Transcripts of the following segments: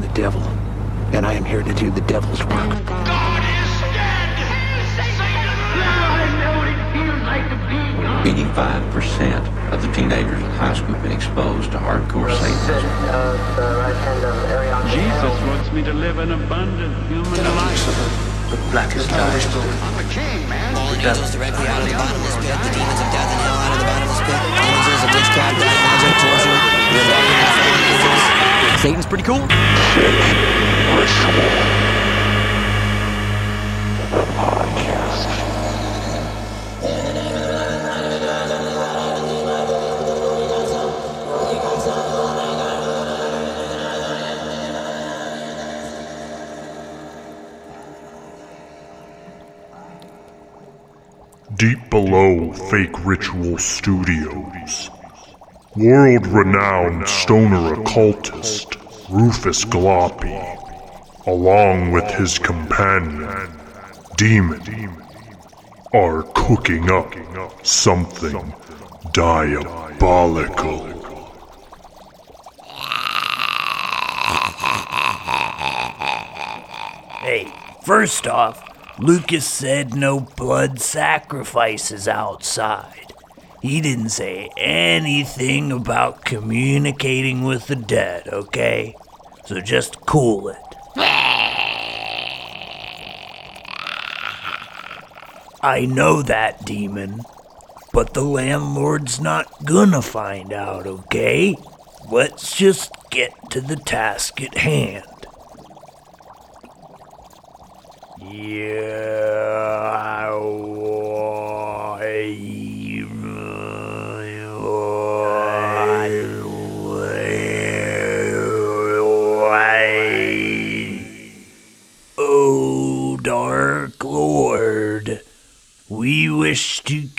am the devil, and I am here to do the devil's work. God is dead! Eighty-five percent of the teenagers in high school have been exposed to hardcore Satanism. Jesus wants me to live an abundant human life. The blackest night. I'm a king, man. Fallen angels directly out of the bottomless pit. The demons of death and hell out of the bottomless pit. Images of witchcraft, black magic, Satan's pretty cool. Deep below Fake Ritual Studios, world renowned stoner occultist Rufus Gloppy, along with his companion, Demon, are cooking up something diabolical. Hey, first off, Lucas said no blood sacrifices outside. He didn't say anything about communicating with the dead, okay? So just cool it. I know that, demon. But the landlord's not gonna find out, okay? Let's just get to the task at hand. Yeah.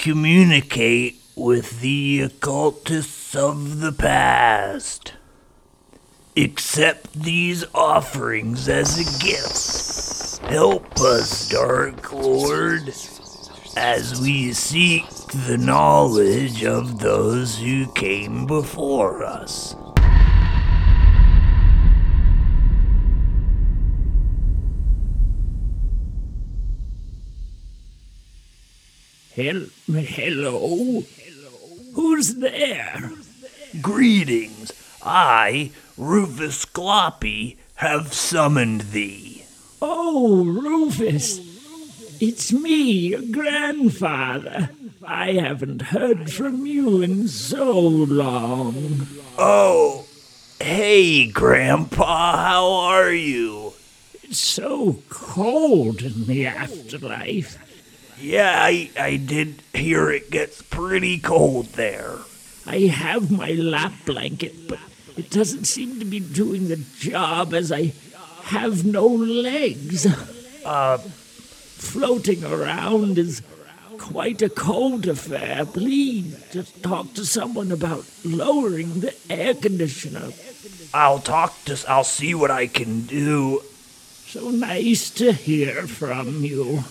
Communicate with the occultists of the past. Accept these offerings as a gift. Help us, Dark Lord, as we seek the knowledge of those who came before us. Hel- hello? Who's there? Greetings. I, Rufus Gloppy, have summoned thee. Oh, Rufus. It's me, your grandfather. I haven't heard from you in so long. Oh, hey, Grandpa, how are you? It's so cold in the afterlife. Yeah, I, I did hear it gets pretty cold there. I have my lap blanket, but it doesn't seem to be doing the job as I have no legs. Uh, Floating around is quite a cold affair. Please, just talk to someone about lowering the air conditioner. I'll talk to, I'll see what I can do. So nice to hear from you.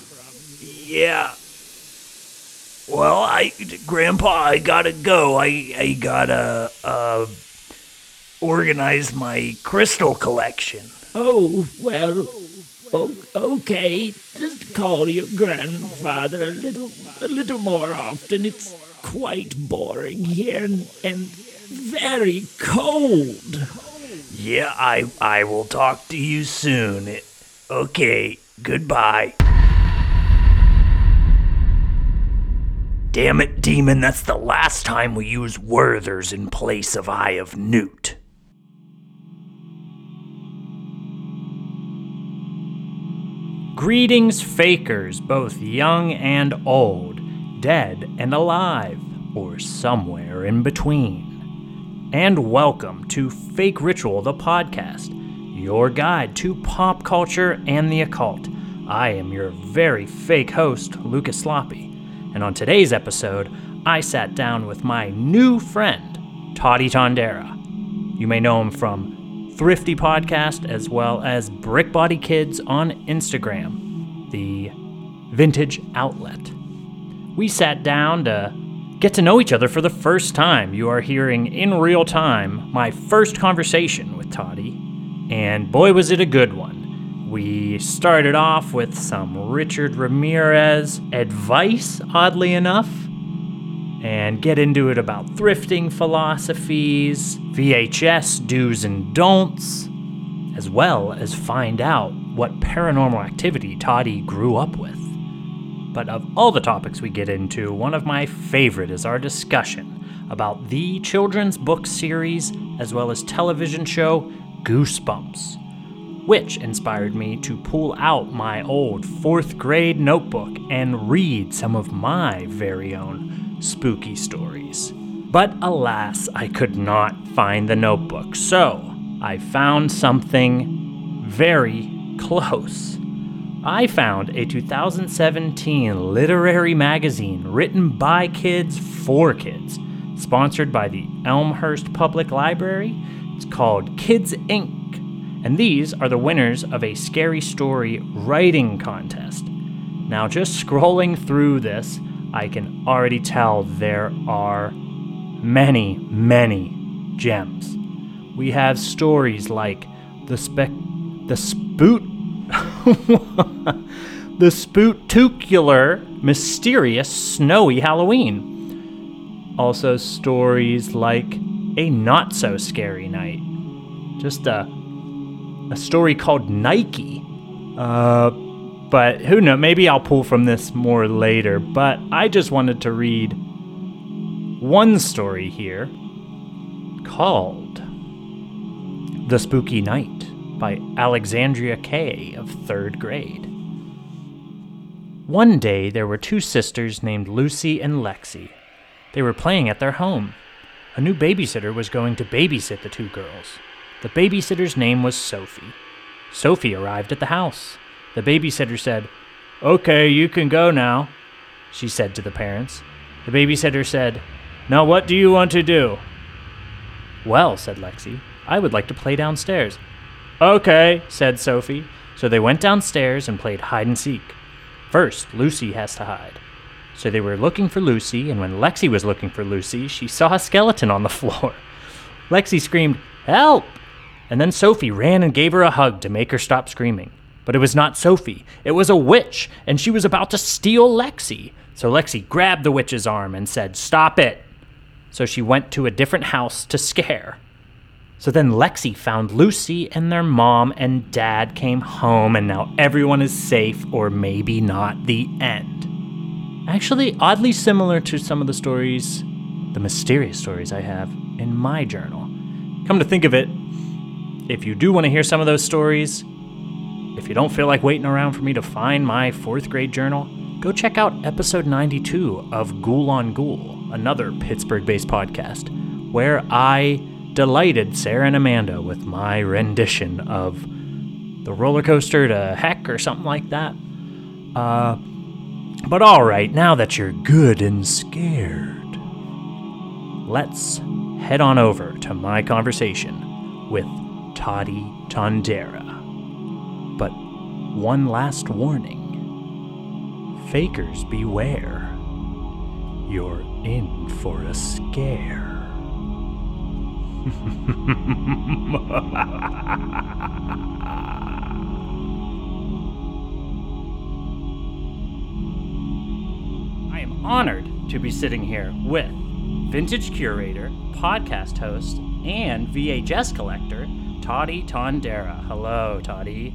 Yeah. Well, I, Grandpa, I gotta go. I, I gotta, uh, organize my crystal collection. Oh, well, o- okay. Just call your grandfather a little, a little more often. It's quite boring here and, and very cold. Yeah, I, I will talk to you soon. Okay, goodbye. Damn it, demon, that's the last time we use Werthers in place of Eye of Newt. Greetings, fakers, both young and old, dead and alive, or somewhere in between. And welcome to Fake Ritual, the podcast, your guide to pop culture and the occult. I am your very fake host, Lucas Sloppy, and on today's episode, I sat down with my new friend, Toddy Tondera. You may know him from Thrifty Podcast as well as Brick Body Kids on Instagram, the vintage outlet. We sat down to get to know each other for the first time. You are hearing in real time my first conversation with Toddy. And boy, was it a good one. We started off with some Richard Ramirez advice, oddly enough, and get into it about thrifting philosophies, VHS do's and don'ts, as well as find out what paranormal activity Toddy grew up with. But of all the topics we get into, one of my favorite is our discussion about the children's book series as well as television show Goosebumps, which inspired me to pull out my old fourth grade notebook and read some of my very own spooky stories. But alas, I could not find the notebook, so I found something very close. I found a 2017 literary magazine written by kids for kids, sponsored by the Elmhurst Public Library. It's called Kids Inc. And these are the winners of a scary story writing contest. Now, just scrolling through this, I can already tell there are many, many gems. We have stories like the spec, the spoot, the spooktucular, mysterious, snowy Halloween. Also, stories like a not so scary night. Just a a story called Nike. Uh, but who knows? Maybe I'll pull from this more later. But I just wanted to read one story here called The Spooky Night by Alexandria Kay of third grade. One day there were two sisters named Lucy and Lexi. They were playing at their home. A new babysitter was going to babysit the two girls. The babysitter's name was Sophie. Sophie arrived at the house. The babysitter said, Okay, you can go now, she said to the parents. The babysitter said, Now what do you want to do? Well, said Lexi, I would like to play downstairs. Okay, said Sophie. So they went downstairs and played hide and seek. First, Lucy has to hide. So they were looking for Lucy, and when Lexi was looking for Lucy, she saw a skeleton on the floor. Lexi screamed, Help! And then Sophie ran and gave her a hug to make her stop screaming. But it was not Sophie, it was a witch, and she was about to steal Lexi. So Lexi grabbed the witch's arm and said, Stop it! So she went to a different house to scare. So then Lexi found Lucy, and their mom and dad came home, and now everyone is safe, or maybe not the end. Actually, oddly similar to some of the stories, the mysterious stories I have in my journal. Come to think of it, if you do want to hear some of those stories, if you don't feel like waiting around for me to find my fourth grade journal, go check out episode 92 of Ghoul on Ghoul, another Pittsburgh based podcast, where I delighted Sarah and Amanda with my rendition of the roller coaster to heck or something like that. Uh, but alright, now that you're good and scared, let's head on over to my conversation with Toddy Tondera. But one last warning Fakers beware. You're in for a scare. I am honored to be sitting here with vintage curator, podcast host, and VHS collector, Toddy Tondera. Hello, Toddy.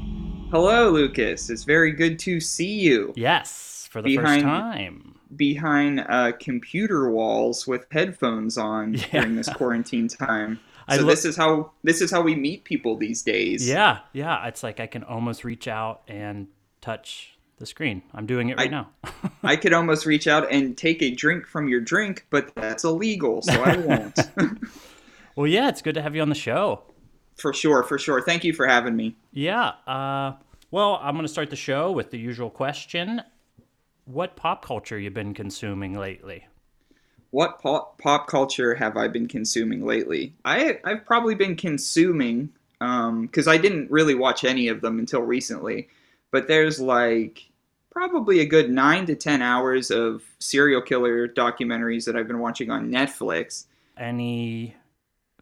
Hello, Lucas. It's very good to see you. Yes, for the first time. Behind uh, computer walls with headphones on Yeah. during this quarantine time. So lo- this is how this is how we meet people these days. Yeah, yeah. It's like I can almost reach out and touch the screen. I'm doing it right I- now. I could almost reach out and take a drink from your drink, but that's illegal, so I won't. well, yeah, it's good to have you on the show. For sure, for sure. Thank you for having me. Yeah. Uh, well, I'm going to start the show with the usual question. What pop culture you been consuming lately? What pop, pop culture have I been consuming lately? I I've probably been consuming because I didn't really watch any of them until recently. But there's like probably a good nine to ten hours of serial killer documentaries that I've been watching on Netflix. Any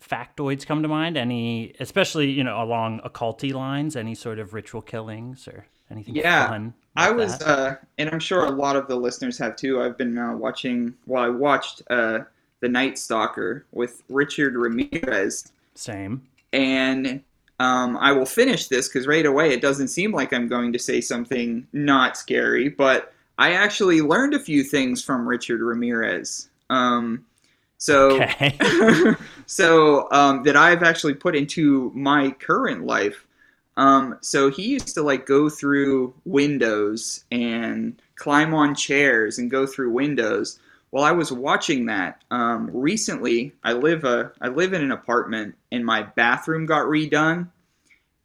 factoids come to mind? Any, especially you know along occulty lines? Any sort of ritual killings or anything Yeah, fun? I was, uh, and I'm sure a lot of the listeners have too. I've been uh, watching. Well, I watched uh, the Night Stalker with Richard Ramirez, same. and um, I will finish this because right away it doesn't seem like I'm going to say something not scary, but I actually learned a few things from Richard Ramirez. Um, so, Okay. so um, that I've actually put into my current life. Um, so he used to like go through windows and climb on chairs and go through windows. While I was watching that um, recently, I live a I live in an apartment and my bathroom got redone,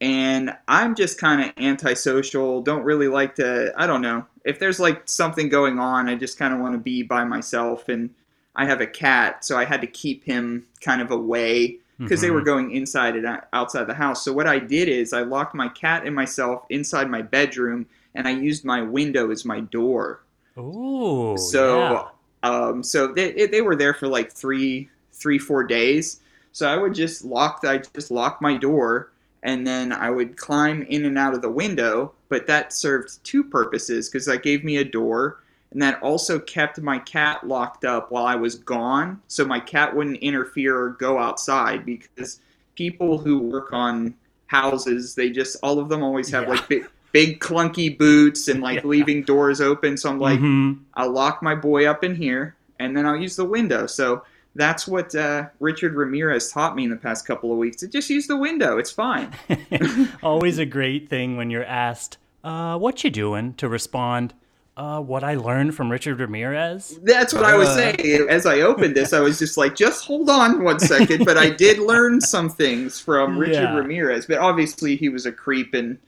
and I'm just kind of antisocial. Don't really like to. I don't know if there's like something going on. I just kind of want to be by myself. And I have a cat, so I had to keep him kind of away because they were Mhm. going inside and outside the house. So what I did is I locked my cat and myself inside my bedroom, and I used my window as my door. Ooh. So, um, so they they were there for like three, three, four days. So I would just lock, I just lock my door, and then I would climb in and out of the window. But that served two purposes because that gave me a door, and that also kept my cat locked up while I was gone, so my cat wouldn't interfere or go outside. Because people who work on houses, they just all of them always have Yeah. like big, big clunky boots and like Yeah. leaving doors open. So I'm like. Mhm. I'll lock my boy up in here, and then I'll use the window. So that's what uh, Richard Ramirez taught me in the past couple of weeks. To just use the window. It's fine. Always a great thing when you're asked, uh, "What you doing?" to respond, uh, "What I learned from Richard Ramirez." That's what I was Uh. saying. As I opened this, I was just like, just hold on one second. But I did learn some things from Richard Yeah. Ramirez. But obviously, he was a creep and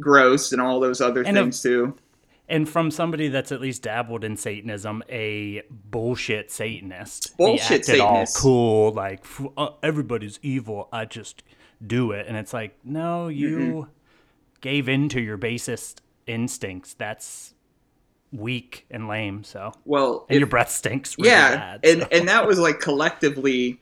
gross and all those other And a- things too. And from somebody that's at least dabbled in Satanism, a bullshit Satanist. Bullshit acted all Satanist. cool, like uh, everybody's evil. I just do it, and it's like, no, you gave in to your basest instincts. That's weak and lame. So, Well, and if- your breath stinks. Really yeah bad, and so. and that was like collectively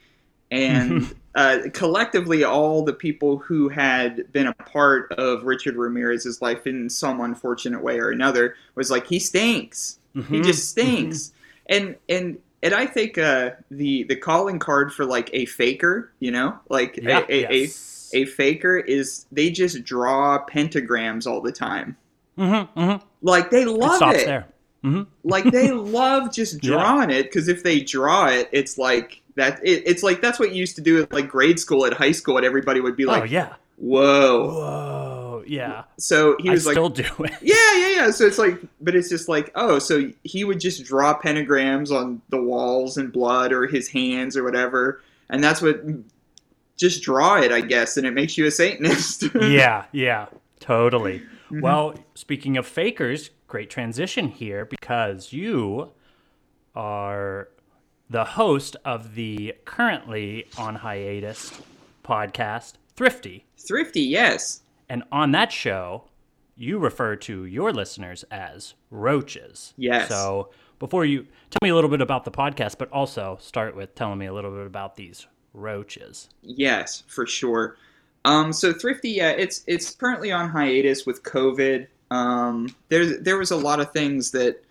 and uh, collectively all the people who had been a part of richard ramirez's life in some unfortunate way or another was like he stinks he Mhm, just stinks and and and i think uh, the the calling card for like a faker you know like Yeah, a, a, yes. a, a faker is they just draw pentagrams all the time Mhm, mhm. like they it love stops it there. hmm like they love just Yeah. drawing it because if they draw it it's like that it, it's like that's what you used to do at like grade school at high school and everybody would be like oh yeah. whoa Whoa. Yeah. so he I was like still do it. yeah yeah yeah so it's like but it's just like oh so he would just draw pentagrams on the walls and blood or his hands or whatever and that's what just draw it i guess and it makes you a satanist yeah, yeah, totally. Mm-hmm. Well, speaking of fakers, great transition here because you are the host of the currently on hiatus podcast, Thrifty. thrifty yes And on that show, you refer to your listeners as roaches. Yes. So before you tell me a little bit about the podcast, but also start with telling me a little bit about these roaches. Yes, for sure. Um, so Thrifty, yeah, it's it's currently on hiatus with COVID. Um, there's there was a lot of things that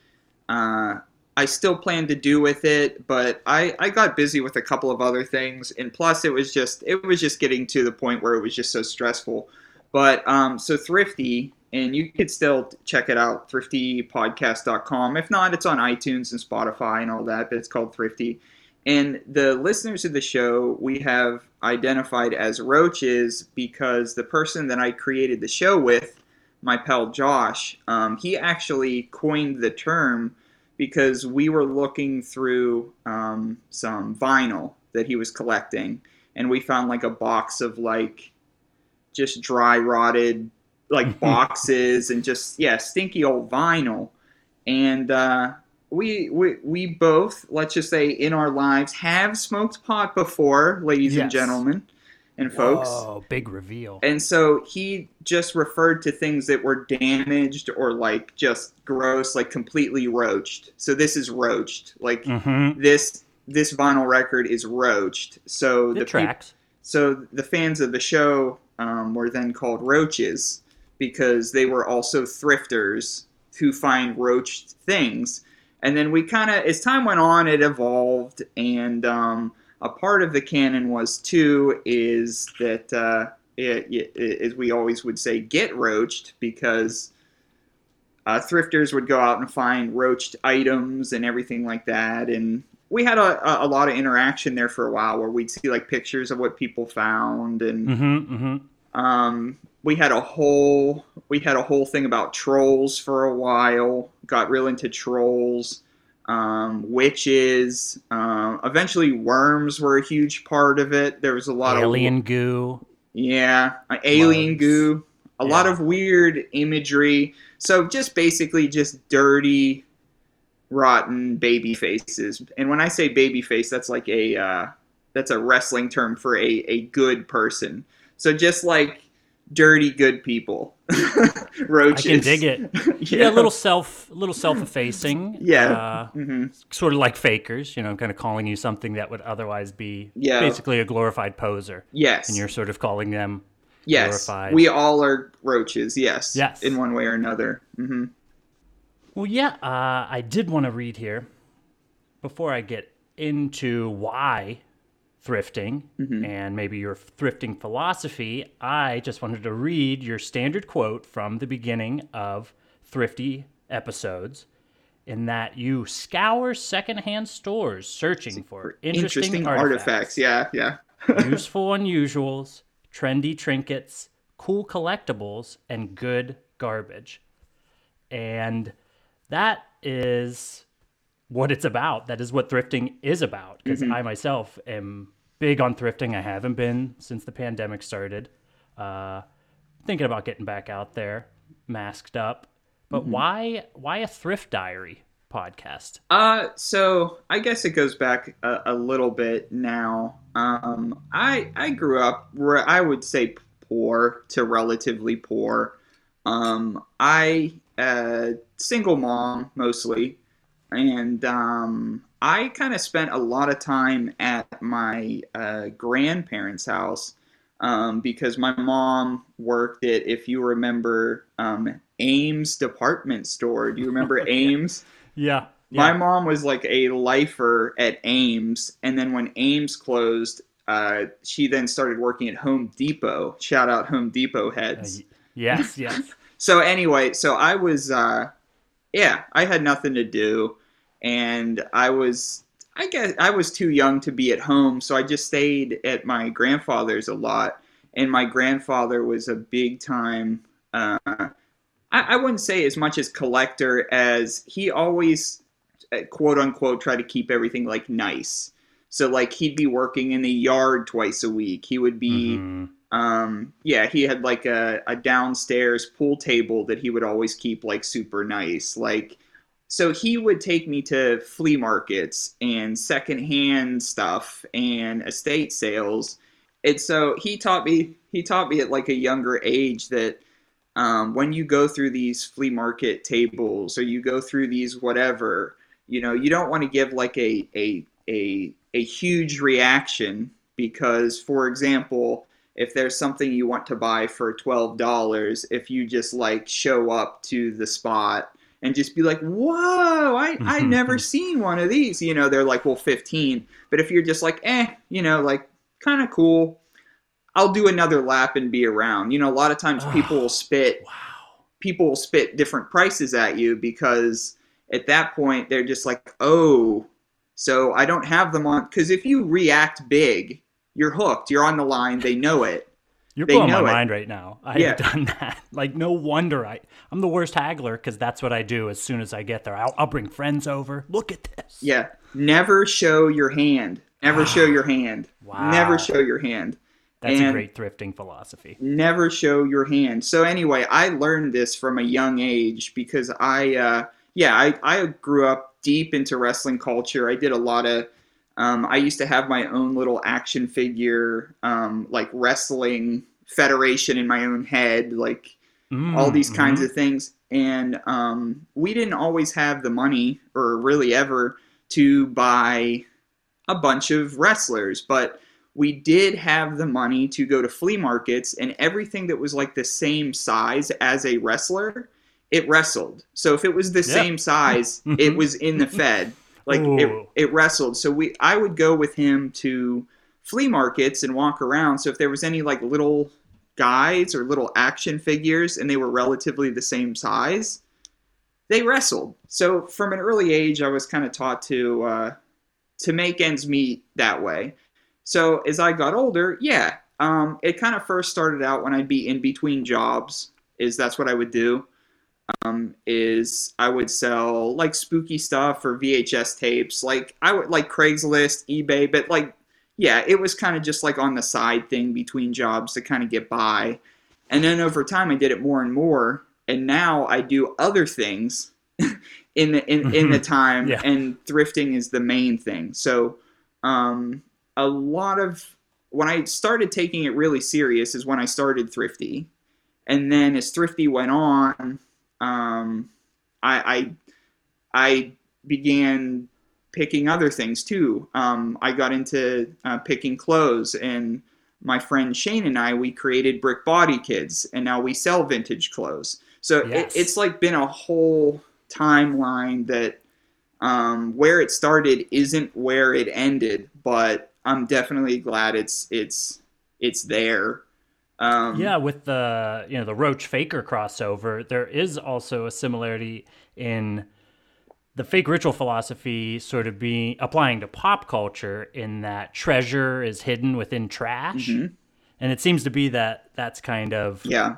uh, I still plan to do with it, but I, I got busy with a couple of other things, and plus it was just it was just getting to the point where it was just so stressful. But um, so Thrifty, and you could still check it out, thriftypodcast.com. If not, it's on iTunes and Spotify and all that, but it's called Thrifty. And the listeners of the show we have identified as roaches because the person that I created the show with, my pal Josh, um, he actually coined the term because we were looking through um, some vinyl that he was collecting, and we found like a box of like just dry rotted like boxes and just yeah stinky old vinyl. And uh, we, we we both let's just say in our lives have smoked pot before ladies and gentlemen and folks Oh, big reveal. and so he just referred to things that were damaged or like just gross like completely roached so this is roached like Mm-hmm. this this vinyl record is roached. So It the tracks. so the fans of the show um, were then called roaches because they were also thrifters who find roached things. And then we kind of, as time went on, it evolved, and um, a part of the canon was too is that, uh, it, it, as we always would say, get roached because uh, thrifters would go out and find roached items and everything like that, and we had a, a, lot of interaction there for a while where we'd see like pictures of what people found and Mm-hmm. Mm-hmm. um, we had a whole we had a whole thing about trolls for a while got real into trolls um, witches um, eventually worms were a huge part of it. There was a lot Alien of alien goo. yeah uh, alien goo a lot of weird imagery. So just basically just dirty rotten baby faces. And when i say baby face that's like a uh, that's a wrestling term for a, a good person. So just like dirty good people roaches I can dig it. Yeah, a little self, a little self-effacing. Yeah. Uh, hmm sort of like fakers, you know, kind of calling you something that would otherwise be Yeah. basically a glorified poser, yes and you're sort of calling them yes glorified. we all are roaches yes Yes. in one way or another Mm-hmm. Well, yeah, uh, I did want to read here before I get into why thrifting Mm-hmm. and maybe your thrifting philosophy. I just wanted to read your standard quote from the beginning of Thrifty episodes. In that you scour secondhand stores searching for interesting, interesting artifacts, artifacts yeah yeah useful unusuals, trendy trinkets, cool collectibles, and good garbage. And that is what it's about. That is what thrifting is about. Because I myself am big on thrifting. I haven't been since the pandemic started. Uh, thinking about getting back out there, masked up. But why? Why a thrift diary podcast? Uh, so I guess it goes back a, a little bit now. Um, I I grew up where I would say poor to relatively poor. Um, I uh, single mom mostly, and um, I kind of spent a lot of time at my uh, grandparents' house um, because my mom worked at, if you remember, um, Ames department store. Do you remember Ames? Yeah. My mom was like a lifer at Ames, and then when Ames closed, uh, she then started working at Home Depot. Shout out Home Depot Uh, heads. y- yes. Yes. So anyway, so I was, uh, yeah, I had nothing to do, and I was, I guess, I was too young to be at home, so I just stayed at my grandfather's a lot, and my grandfather was a big time. Uh, I, I wouldn't say as much as collector as he always, uh, quote unquote, try to keep everything like nice. So like he'd be working in the yard twice a week. He would be Mhm. um yeah he had like a, a downstairs pool table that he would always keep like super nice like so he would take me to flea markets and secondhand stuff and estate sales. And so he taught me he taught me at like a younger age that um, when you go through these flea market tables or you go through these whatever you know you don't want to give like a a a, a huge reaction because for example if there's something you want to buy for $12 if you just like show up to the spot and just be like whoa i i never seen one of these. You know they're like well 15 but if you're just like eh you know like kind of cool. I'll do another lap and be around. You know a lot of times people will spit Wow. people will spit different prices at you because at that point they're just like oh so i don't have them on because if you react big you're hooked. You're on the line. They know it You're They blowing my it. mind right now. I've Yeah. done that. Like, no wonder I, I'm the worst haggler because that's what I do as soon as I get there. I'll, I'll bring friends over. Look at this. Yeah. Never show your hand. Never show your hand. Wow. Never show your hand. That's a great thrifting philosophy. Never show your hand. So anyway, I learned this from a young age because I, uh, yeah, I, I grew up deep into wrestling culture. I did a lot of, um, I used to have my own little action figure, um, like wrestling federation in my own head, like Mm, all these kinds mhm. of things. And um, we didn't always have the money, or really ever, to buy a bunch of wrestlers, but we did have the money to go to flea markets and everything that was like the same size as a wrestler, it wrestled. So if it was the Yeah. same size, it was in the Fed. Like it, it wrestled. So we I would go with him to flea markets and walk around. So if there was any like little guys or little action figures and they were relatively the same size, they wrestled. So from an early age, I was kind of taught to uh, to make ends meet that way. So as I got older, yeah, um, it kind of first started out when I'd be in between jobs. Is that's what I would do? Um, is I would sell like spooky stuff or VHS tapes, like I would like Craigslist, eBay, but like yeah, it was kind of just like on the side thing between jobs to kind of get by. And then over time, I did it more and more, and now I do other things in the in, in the time, Yeah. and thrifting is the main thing. So, um, a lot of when I started taking it really serious is when I started Thrifty, and then as Thrifty went on, um, I, I I began picking other things too. Um, I got into uh, picking clothes, and my friend Shane and I we created Brick Body Kids, and now we sell vintage clothes. So Yes. it, it's like been a whole timeline that um, where it started isn't where it ended, but I'm definitely glad it's it's it's there. Um, Yeah, with the you know the Roach Faker crossover, there is also a similarity in the fake ritual philosophy sort of being applying to pop culture in that treasure is hidden within trash. Mhm. And it seems to be that that's kind of Yeah.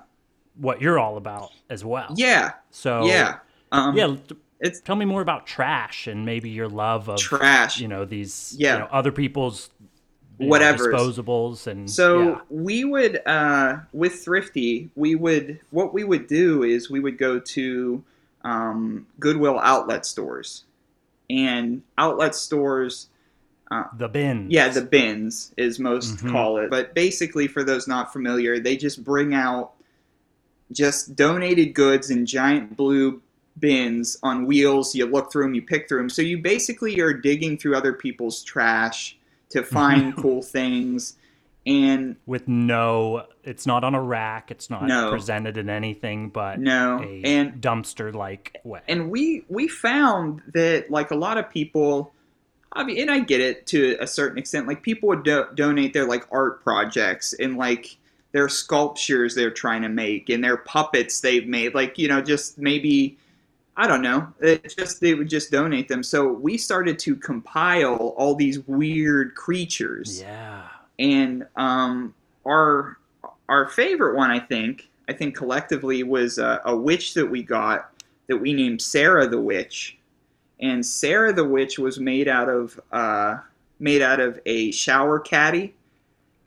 what you're all about as well. Yeah. So Yeah. Um, yeah, it's tell me more about trash and maybe your love of Trash. You know these Yeah. you know, other people's know, disposables and So yeah. we would uh, with Thrifty, we would what we would do is we would go to um, Goodwill outlet stores, and outlet stores. Uh, the bins. Yeah, the bins is most Mhm. call it. But basically, for those not familiar, they just bring out just donated goods in giant blue bins on wheels. You look through them, you pick through them. So you basically are digging through other people's trash to find cool things. And with no it's not on a rack it's not No. presented in anything but No, a and- dumpster like way and we we found that like a lot of people I mean, and I get it to a certain extent. Like people would do- donate their like art projects and like their sculptures they're trying to make and their puppets they've made. Like you know, just maybe I don't know. It just they would just donate them. So we started to compile all these weird creatures. Yeah. And um, our our favorite one, I think, I think collectively was a, a witch that we got that we named Sarah the Witch, and Sarah the Witch was made out of uh, made out of a shower caddy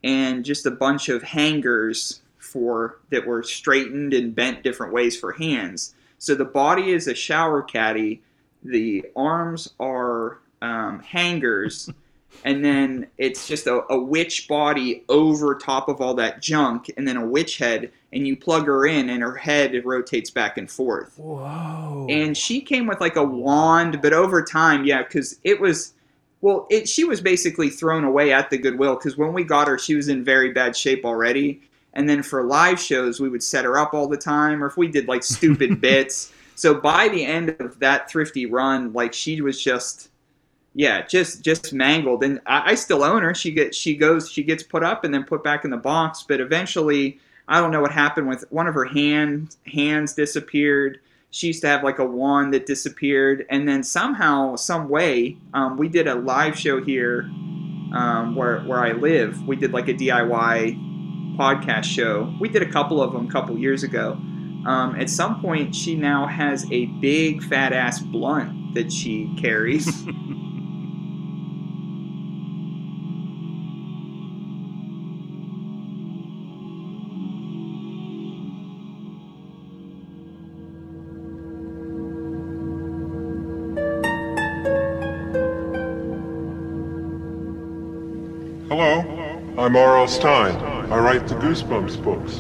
and just a bunch of hangers for that were straightened and bent different ways for hands. So the body is a shower caddy, the arms are um, hangers, and then it's just a, a witch body over top of all that junk, and then a witch head, and you plug her in, and her head rotates back and forth. Whoa. And she came with like a wand, but over time, yeah, because it was. Well, it, she was basically thrown away at the Goodwill because when we got her, she was in very bad shape already. And then for live shows, we would set her up all the time, or if we did like stupid bits. So by the end of that thrifty run, like she was just, yeah, just just mangled. And I, I still own her. She gets she goes she gets put up and then put back in the box. But eventually, I don't know what happened with one of her hand hands disappeared. She used to have like a wand that disappeared, and then somehow, some way, um, we did a live show here um, where where I live. We did like a DIY podcast show. We did a couple of them a couple years ago. Um, at some point, she now has a big fat ass blunt that she carries. Hello, I'm R.L. Stine. I write the Goosebumps books.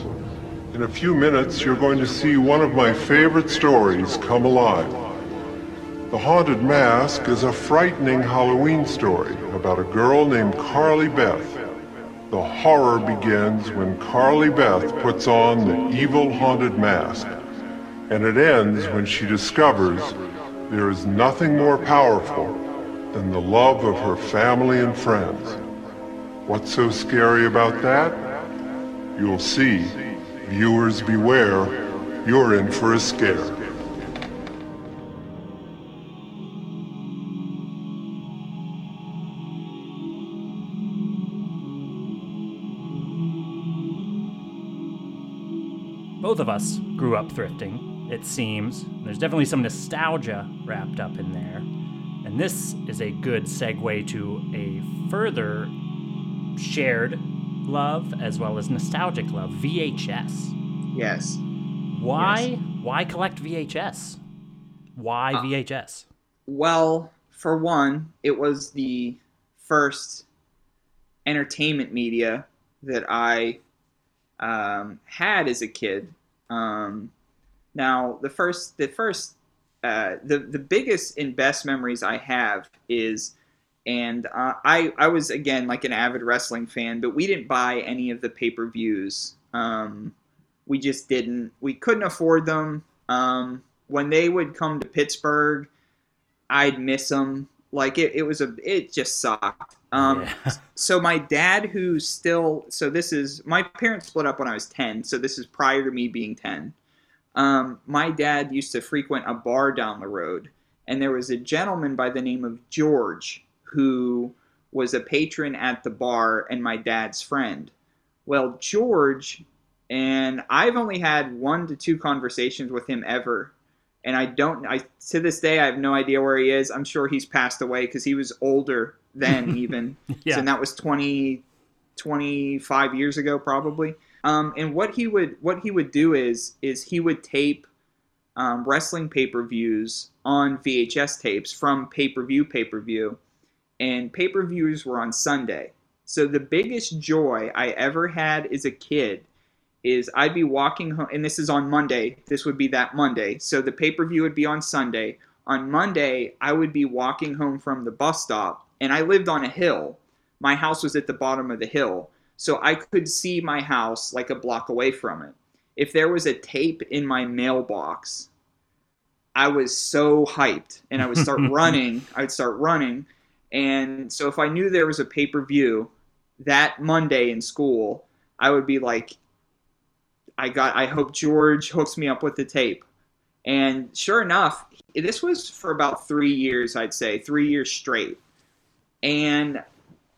In a few minutes, you're going to see one of my favorite stories come alive. The Haunted Mask is a frightening Halloween story about a girl named Carly Beth. The horror begins when Carly Beth puts on the evil haunted mask, and it ends when she discovers there is nothing more powerful than the love of her family and friends. What's so scary about that? You'll see. Viewers beware, you're in for a scare. Both of us grew up thrifting, it seems. There's definitely some nostalgia wrapped up in there. And this is a good segue to a further shared love as well as nostalgic love VHS. Yes. Why why collect VHS? Why Uh, VHS? Well, for one, it was the first entertainment media that I um, had as a kid. Um, now, the first, the first, uh, the the biggest and best memories I have is, and uh, I I was again like an avid wrestling fan, but we didn't buy any of the pay per views. Um, we just didn't. We couldn't afford them. Um, when they would come to Pittsburgh, I'd miss them. Like it, it was a, it just sucked. Um, so my dad, who's still, so this is my parents split up when I was ten. So this is prior to me being ten. Um, my dad used to frequent a bar down the road, and there was a gentleman by the name of George who was a patron at the bar and my dad's friend. Well, George, and I've only had one to two conversations with him ever and I don't. I to this day I have no idea where he is. I'm sure he's passed away because he was older then even. Yeah. So, and that was 20, 25 years ago probably. Um, and what he would what he would do is is he would tape um, wrestling pay per views on VHS tapes from pay per view pay per view, and pay per views were on Sunday. So the biggest joy I ever had as a kid is I'd be walking home, and this is on Monday. This would be that Monday. So the pay per view would be on Sunday. On Monday, I would be walking home from the bus stop, and I lived on a hill. My house was at the bottom of the hill, so I could see my house like a block away from it. If there was a tape in my mailbox, I was so hyped, and I would start running. I would start running, and so if I knew there was a pay per view that Monday in school, I would be like, I got. I hope George hooks me up with the tape. And sure enough, this was for about three years, I'd say, three years straight. And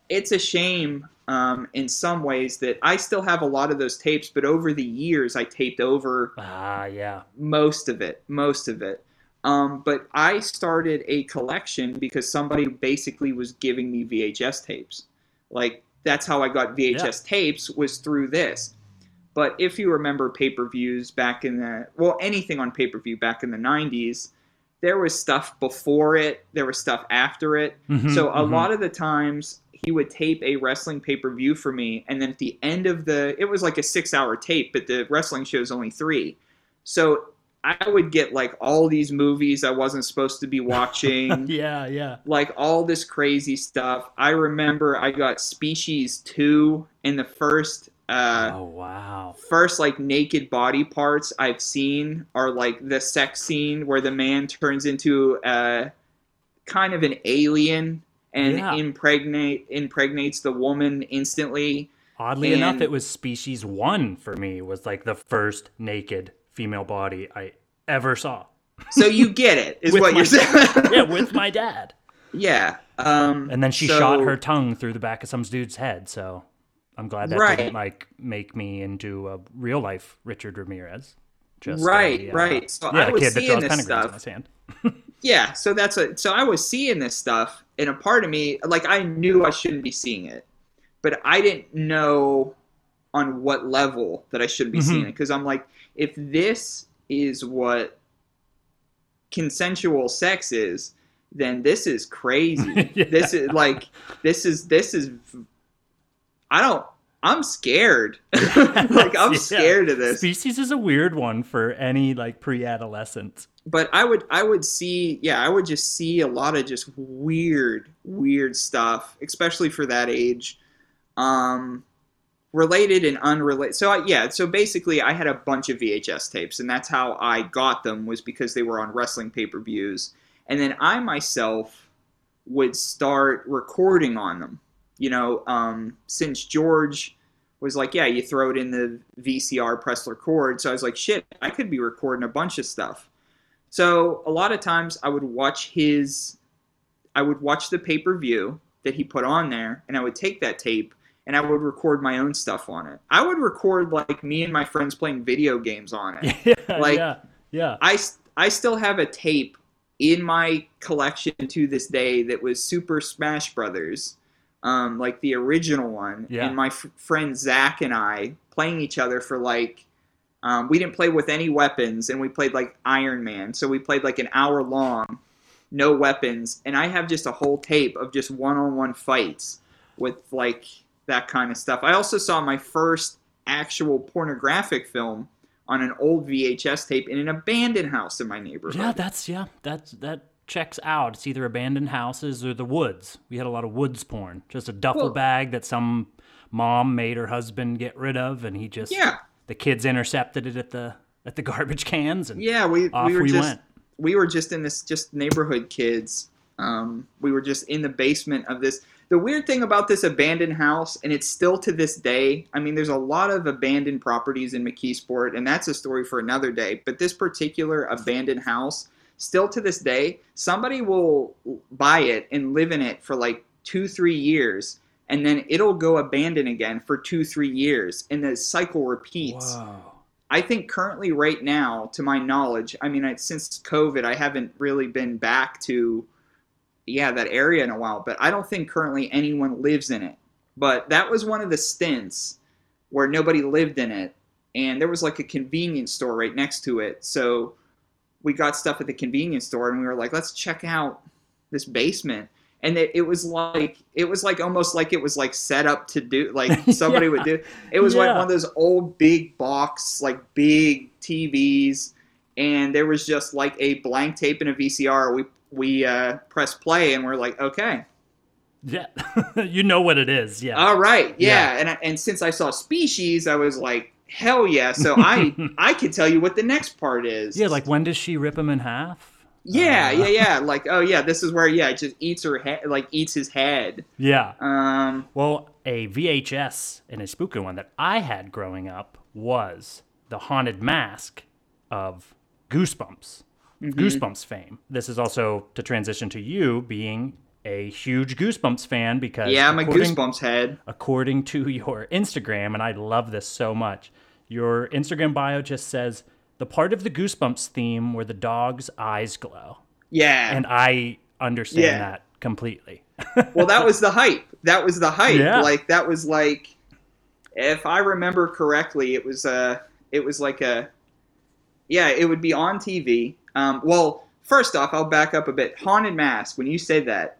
it's a shame um, in some ways that I still have a lot of those tapes, but over the years, I taped over Ah, yeah. most of it, most of it. Um, but I started a collection because somebody basically was giving me VHS tapes. Like that's how I got VHS tapes was through this. But if you remember pay-per-views back in the well, anything on pay-per-view back in the '90s, there was stuff before it, there was stuff after it. Mhm, so a mhm. lot of the times he would tape a wrestling pay-per-view for me, and then at the end of the, it was like a six-hour tape, but the wrestling show is only three. So I would get like all these movies I wasn't supposed to be watching yeah, yeah. like all this crazy stuff. I remember I got Species 2 in the first uh oh wow. first like naked body parts I've seen are like the sex scene where the man turns into a kind of an alien and Yeah. impregnate impregnates the woman instantly. Oddly enough, it was species one for me. Was like the first naked female body I ever saw. So you get it, is what you're saying. yeah, with my dad. Yeah. Um, And then she so- shot her tongue through the back of some dude's head. So I'm glad that Right. didn't like make me into a real life Richard Ramirez. Just Right, a, uh, right. So yeah, I was kid seeing this stuff. on his hand. Yeah, so that's a so I was seeing this stuff, and a part of me, like I knew I shouldn't be seeing it, but I didn't know on what level that I should be Mhm. seeing it because I'm like, if this is what consensual sex is, then this is crazy. Yeah. This is like this is this is I don't I'm scared. like I'm Yeah. scared of this. Species is a weird one for any like pre-adolescent. but I would I would see yeah I would just see a lot of just weird weird stuff especially for that age um related and unrelated so I, yeah so basically I had a bunch of VHS tapes and that's how I got them was because they were on wrestling pay-per-views. And then I myself would start recording on them you know um since George was like yeah you throw it in the VCR press record so I was like shit I could be recording a bunch of stuff. So a lot of times I would watch his, I would watch the pay per view that he put on there, and I would take that tape and I would record my own stuff on it. I would record like me and my friends playing video games on it. yeah, Like- yeah, yeah. I, I still have a tape in my collection to this day that was Super Smash Brothers, um, like the original one. Yeah. And my f- friend Zach and I playing each other for like, um, we didn't play with any weapons, and we played like Iron Man. So we played like an hour long, no weapons, and I have just a whole tape of just one-on-one fights with like that kind of stuff. I also saw my first actual pornographic film on an old VHS tape in an abandoned house in my neighborhood. Yeah, that's yeah, that's that checks out. It's either abandoned houses or the woods. We had a lot of woods porn. Just a duffel Well- bag that some mom made her husband get rid of, and he just Yeah. The kids intercepted it at the at the garbage cans, and Yeah, we off we were we just went. we were just in this just neighborhood kids. Um, we were just in the basement of this. The weird thing about this abandoned house, and it's still to this day. I mean, there's a lot of abandoned properties in McKeesport, and that's a story for another day. But this particular abandoned house, still to this day, somebody will buy it and live in it for like two, three years, and then it'll go abandoned again for two, three years, and the cycle repeats. I think currently, right now, to my knowledge, I mean, I, since COVID, I haven't really been back to, yeah, that area in a while. But I don't think currently anyone lives in it. But that was one of the stints where nobody lived in it, and there was like a convenience store right next to it. So we got stuff at the convenience store, and we were like, let's check out this basement. And it, it was like it was like almost like it was like set up to do like somebody would do. It was like one of those old big box like big TVs, and there was just like a blank tape and a VCR. We we uh, press play, and we're like, okay, Yeah, you know what it is. Yeah. all right, yeah. Yeah. And I- and since I saw Species, I was like, hell yeah. So I I could tell you what the next part is. yeah, like when does she rip him in half? Yeah, yeah, yeah. Like, oh yeah, this is where yeah, it just eats her head, like eats his head. Yeah. Um. Well, a VHS and a spooky one that I had growing up was the haunted mask of Goosebumps. Mhm. Goosebumps fame. This is also to transition to you being a huge Goosebumps fan because Yeah, I'm a Goosebumps head. According to your Instagram, and I love this so much, your Instagram bio just says the part of the Goosebumps theme where the dog's eyes glow. Yeah. And I understand Yeah. that completely. well, that was the hype. That was the hype. Yeah. Like that was like, if I remember correctly, it was uh it was like a, yeah, it would be on TV. Um, well, first off, I'll back up a bit. Haunted Mask. When you say that,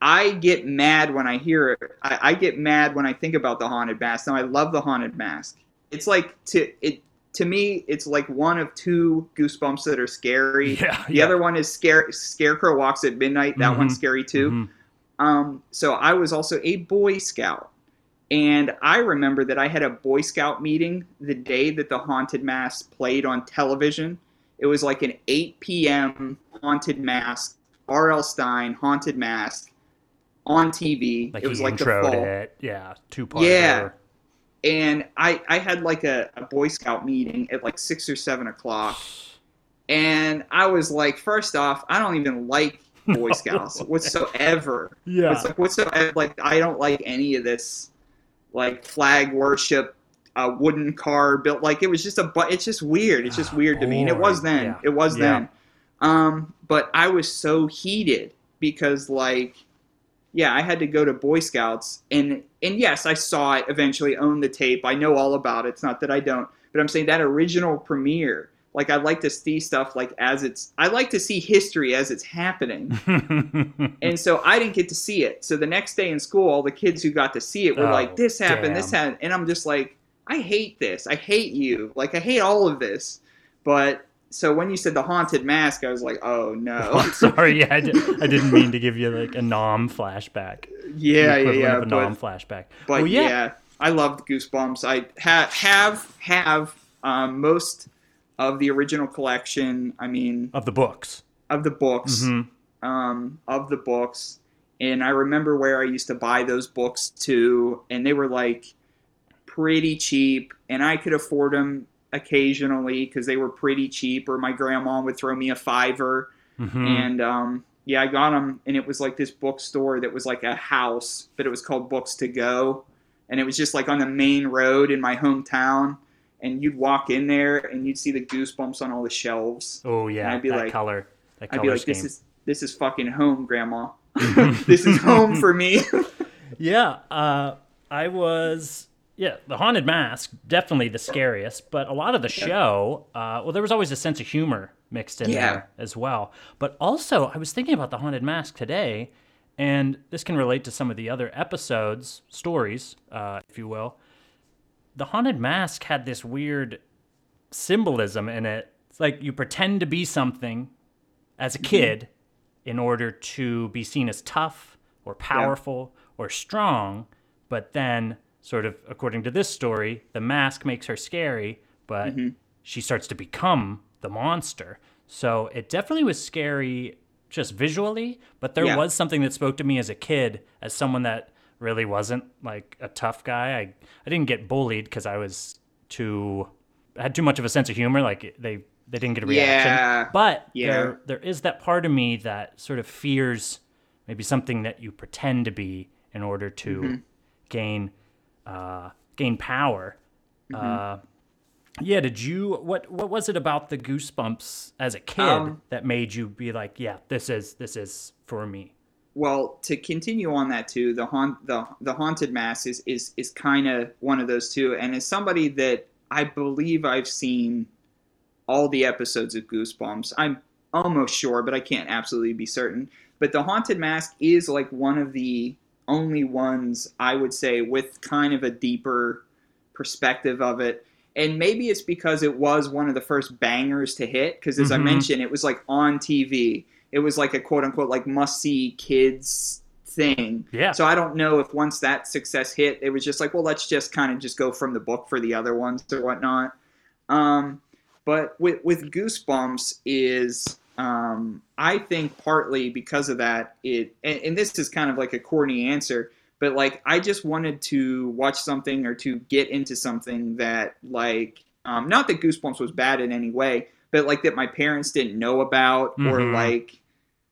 I get mad when I hear it. I, I get mad when I think about the Haunted Mask. Now, I love the Haunted Mask. It's like to it to me, it's like one of two Goosebumps that are scary. Yeah, the yeah. other one is Scare Scarecrow Walks at Midnight. That one's Mhm, scary too. mhm. Um, so I was also a Boy Scout. And I remember that I had a Boy Scout meeting the day that the Haunted Mask played on television. It was like an 8 p.m. Haunted Mask, R.L. Stine Haunted Mask on TV. Like it was like the fall. it. Yeah, two part. Yeah. And I, I had like a, a Boy Scout meeting at like six or seven o'clock. And I was like, first off, I don't even like Boy Scouts whatsoever. Yeah. It's like whatsoever. Like I don't like any of this, like flag worship, a wooden car built. Like it was just a. but It's just weird. It's just weird to me. And it was then. Yeah. It was Yeah. then. Um, but I was so heated because like yeah, I had to go to Boy Scouts, and and yes, I saw it eventually, owned the tape. I know all about it. It's not that I don't, but I'm saying that original premiere, like I like to see stuff like as it's I like to see history as it's happening. and so I didn't get to see it. So the next day in school, all the kids who got to see it were Oh, like, "This happened, this happened," and I'm just like, "I hate this. I hate you. Like I hate all of this." But so when you said the haunted mask, I was like, "Oh no." Sorry, yeah, I, didn't mean to give you like a nom flashback. Yeah, yeah, yeah. Of a but- nom flashback. But Well, yeah. I loved Goosebumps. I ha- have have um, most of the original collection. I mean, of the books. of the books, Mhm. um, of the books, and I remember where I used to buy those books too, and they were like pretty cheap, and I could afford them occasionally because they were pretty cheap, or my grandma would throw me a fiver, Mhm. and um, yeah, I got them, and it was like this bookstore that was like a house, but it was called Books to Go, and it was just like on the main road in my hometown. And you'd walk in there and you'd see the goosebumps on all the shelves. Oh yeah, And I'd be that like, color. That I'd be like, scheme. this is this is fucking home, Grandma. this is home for me. Yeah, uh, I was. Yeah, the haunted mask definitely the scariest, but a lot of the show, uh, well, there was always a sense of humor mixed in Yeah. there as well. But also, I was thinking about the haunted mask today, and this can relate to some of the other episodes, stories, uh, if you will. The haunted mask had this weird symbolism in it. It's like you pretend to be something as a kid in order to be seen as tough or powerful or strong, but then, sort of according to this story, the mask makes her scary, but she starts to become the monster. So it definitely was scary just visually, but there Yeah. was something that spoke to me as a kid, as someone that really wasn't like a tough guy. I, I didn't get bullied because I was too I had too much of a sense of humor. Like they they didn't get a reaction. Yeah. But Yeah. there there is that part of me that sort of fears maybe something that you pretend to be in order to Mm-hmm. gain uh, gain power. Mm-hmm. Uh, yeah, did you what what was it about the goosebumps as a kid Um, that made you be like, yeah, this is this is for me? well, to continue on that too, the haunt the the haunted mask is is is kind of one of those two. And as somebody that I believe I've seen all the episodes of Goosebumps, I'm almost sure, but I can't absolutely be certain. But the haunted mask is like one of the only ones I would say with kind of a deeper perspective of it. And maybe it's because it was one of the first bangers to hit. Because as I Mhm. mentioned, it was like on TV. It was like a quote unquote like must see kids thing. Yeah. So I don't know if once that success hit, it was just like, well, let's just kind of just go from the book for the other ones or whatnot. Um, but with with Goosebumps is um, I think partly because of that it and, and this is kind of like a corny answer, but like I just wanted to watch something or to get into something that like um, not that Goosebumps was bad in any way, but like that my parents didn't know about or Mhm. like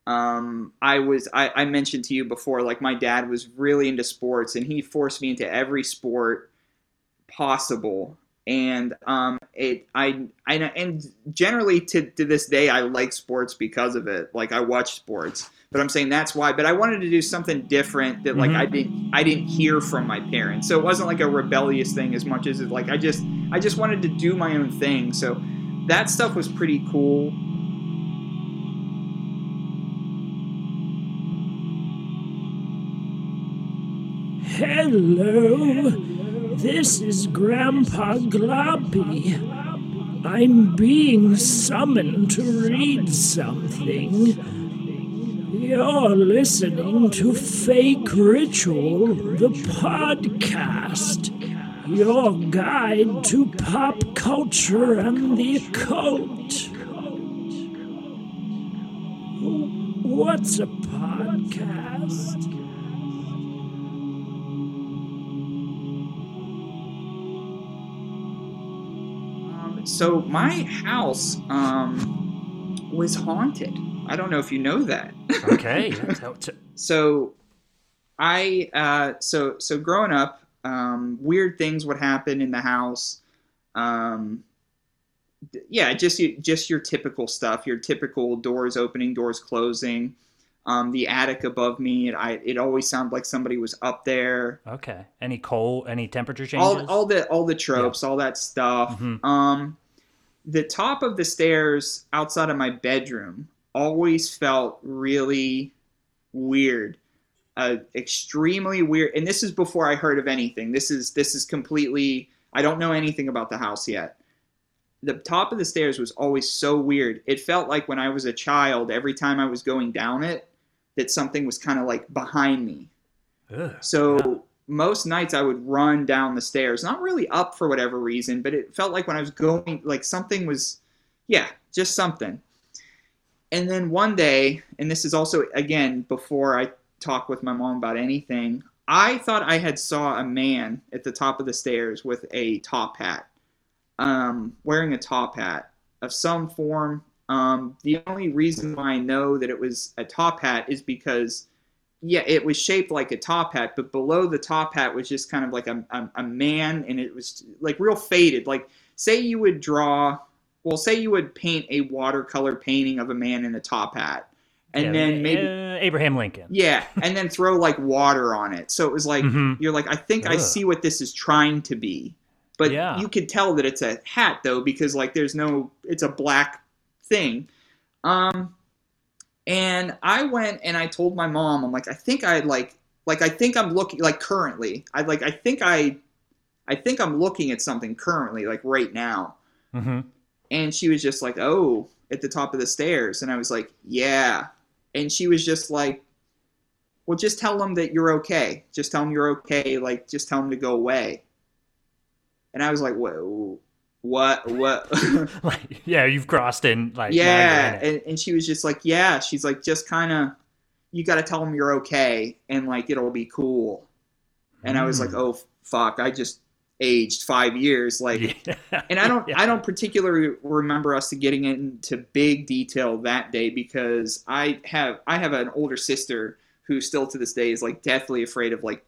um, I was I, I mentioned to you before like my dad was really into sports and he forced me into every sport possible and um it I, I and generally to, to this day I like sports because of it. Like I watch sports. But I'm saying that's why but I wanted to do something different that like I didn't I didn't hear from my parents. So it wasn't like a rebellious thing as much as it like I just I just wanted to do my own thing. So that stuff was pretty cool. Hello, this is Grandpa Gloppy. I'm being summoned to read something. You're listening to Fake Ritual, the podcast, your guide to pop culture and the occult. What's a podcast? So my house um, was haunted. I don't know if you know that. Okay. that's how to- so I uh, so so growing up, um, weird things would happen in the house. Um, yeah, just just your typical stuff. Your typical doors opening, doors closing. Um, the attic above me, it, I, it always sounded like somebody was up there. okay. Any cold? Any temperature changes? all all the all the tropes, all that stuff. Mhm. Um, the top of the stairs outside of my bedroom always felt really weird uh, extremely weird and this is before i heard of anything. This is this is completely i don't know anything about the house yet. The top of the stairs was always so weird. It felt like when i was a child every time i was going down it that something was kind of like behind me. Ugh. so most nights I would run down the stairs, not really up for whatever reason, but it felt like when I was going, like something was, yeah, just something. And then one day, and this is also again before I talk with my mom about anything, I thought I had saw a man at the top of the stairs with a top hat, um, wearing a top hat of some form. Um, the only reason why I know that it was a top hat is because yeah, it was shaped like a top hat, but below the top hat was just kind of like a, a, a, man, and it was like real faded. Like, say you would draw, well, say you would paint a watercolor painting of a man in a top hat, and Yeah, then maybe. uh, Abraham Lincoln. yeah, and then throw like water on it. So it was like, Mhm. you're like, I think I see what this is trying to be. But Yeah. you could tell that it's a hat though, because like there's no, it's a black thing. Um, and I went and I told my mom, I'm like, I think I like, like I think I'm looking like currently. I like, I think I, I think I'm looking at something currently, like right now. Mm-hmm. And she was just like, oh, at the top of the stairs. And I was like, yeah. And she was just like, well, just tell them that you're okay. Just tell them you're okay. Like, just tell them to go away. And I was like, whoa, what, what? like, yeah, you've crossed in. Like, yeah. you're in it. And, and she was just like, yeah. She's like, just kind of, you got to tell them you're okay. And like, it'll be cool. And I was like, Mm. oh, fuck. I just aged five years. Like, Yeah. and I don't Yeah. I don't particularly remember us getting into big detail that day because I have I have an older sister who still to this day is like deathly afraid of like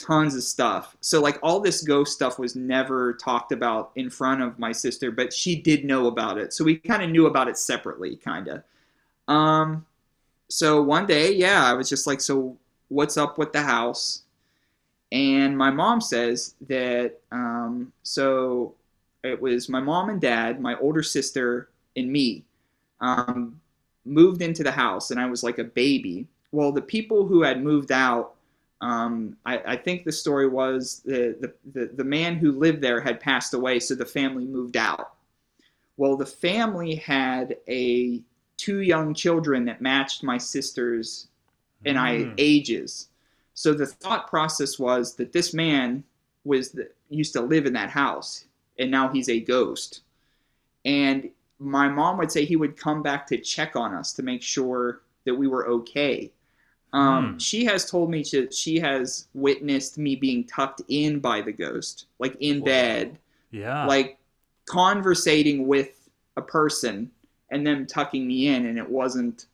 tons of stuff. So like all this ghost stuff was never talked about in front of my sister, but she did know about it. So we kind of knew about it separately kind of. Um so one day, yeah, I was just like so what's up with the house? And my mom says that um, so it was my mom and dad, my older sister, and me um, moved into the house, and I was like a baby. Well, the people who had moved out, um, I, I think the story was the, the, the, the man who lived there had passed away, so the family moved out. Well, the family had a two young children that matched my sister's and I Mm. ages. So the thought process was that this man was the, used to live in that house, and now he's a ghost. And my mom would say he would come back to check on us to make sure that we were okay. Um, Hmm. She has told me that she has witnessed me being tucked in by the ghost, like in Whoa. bed, Yeah. like conversating with a person and them tucking me in, and it wasn't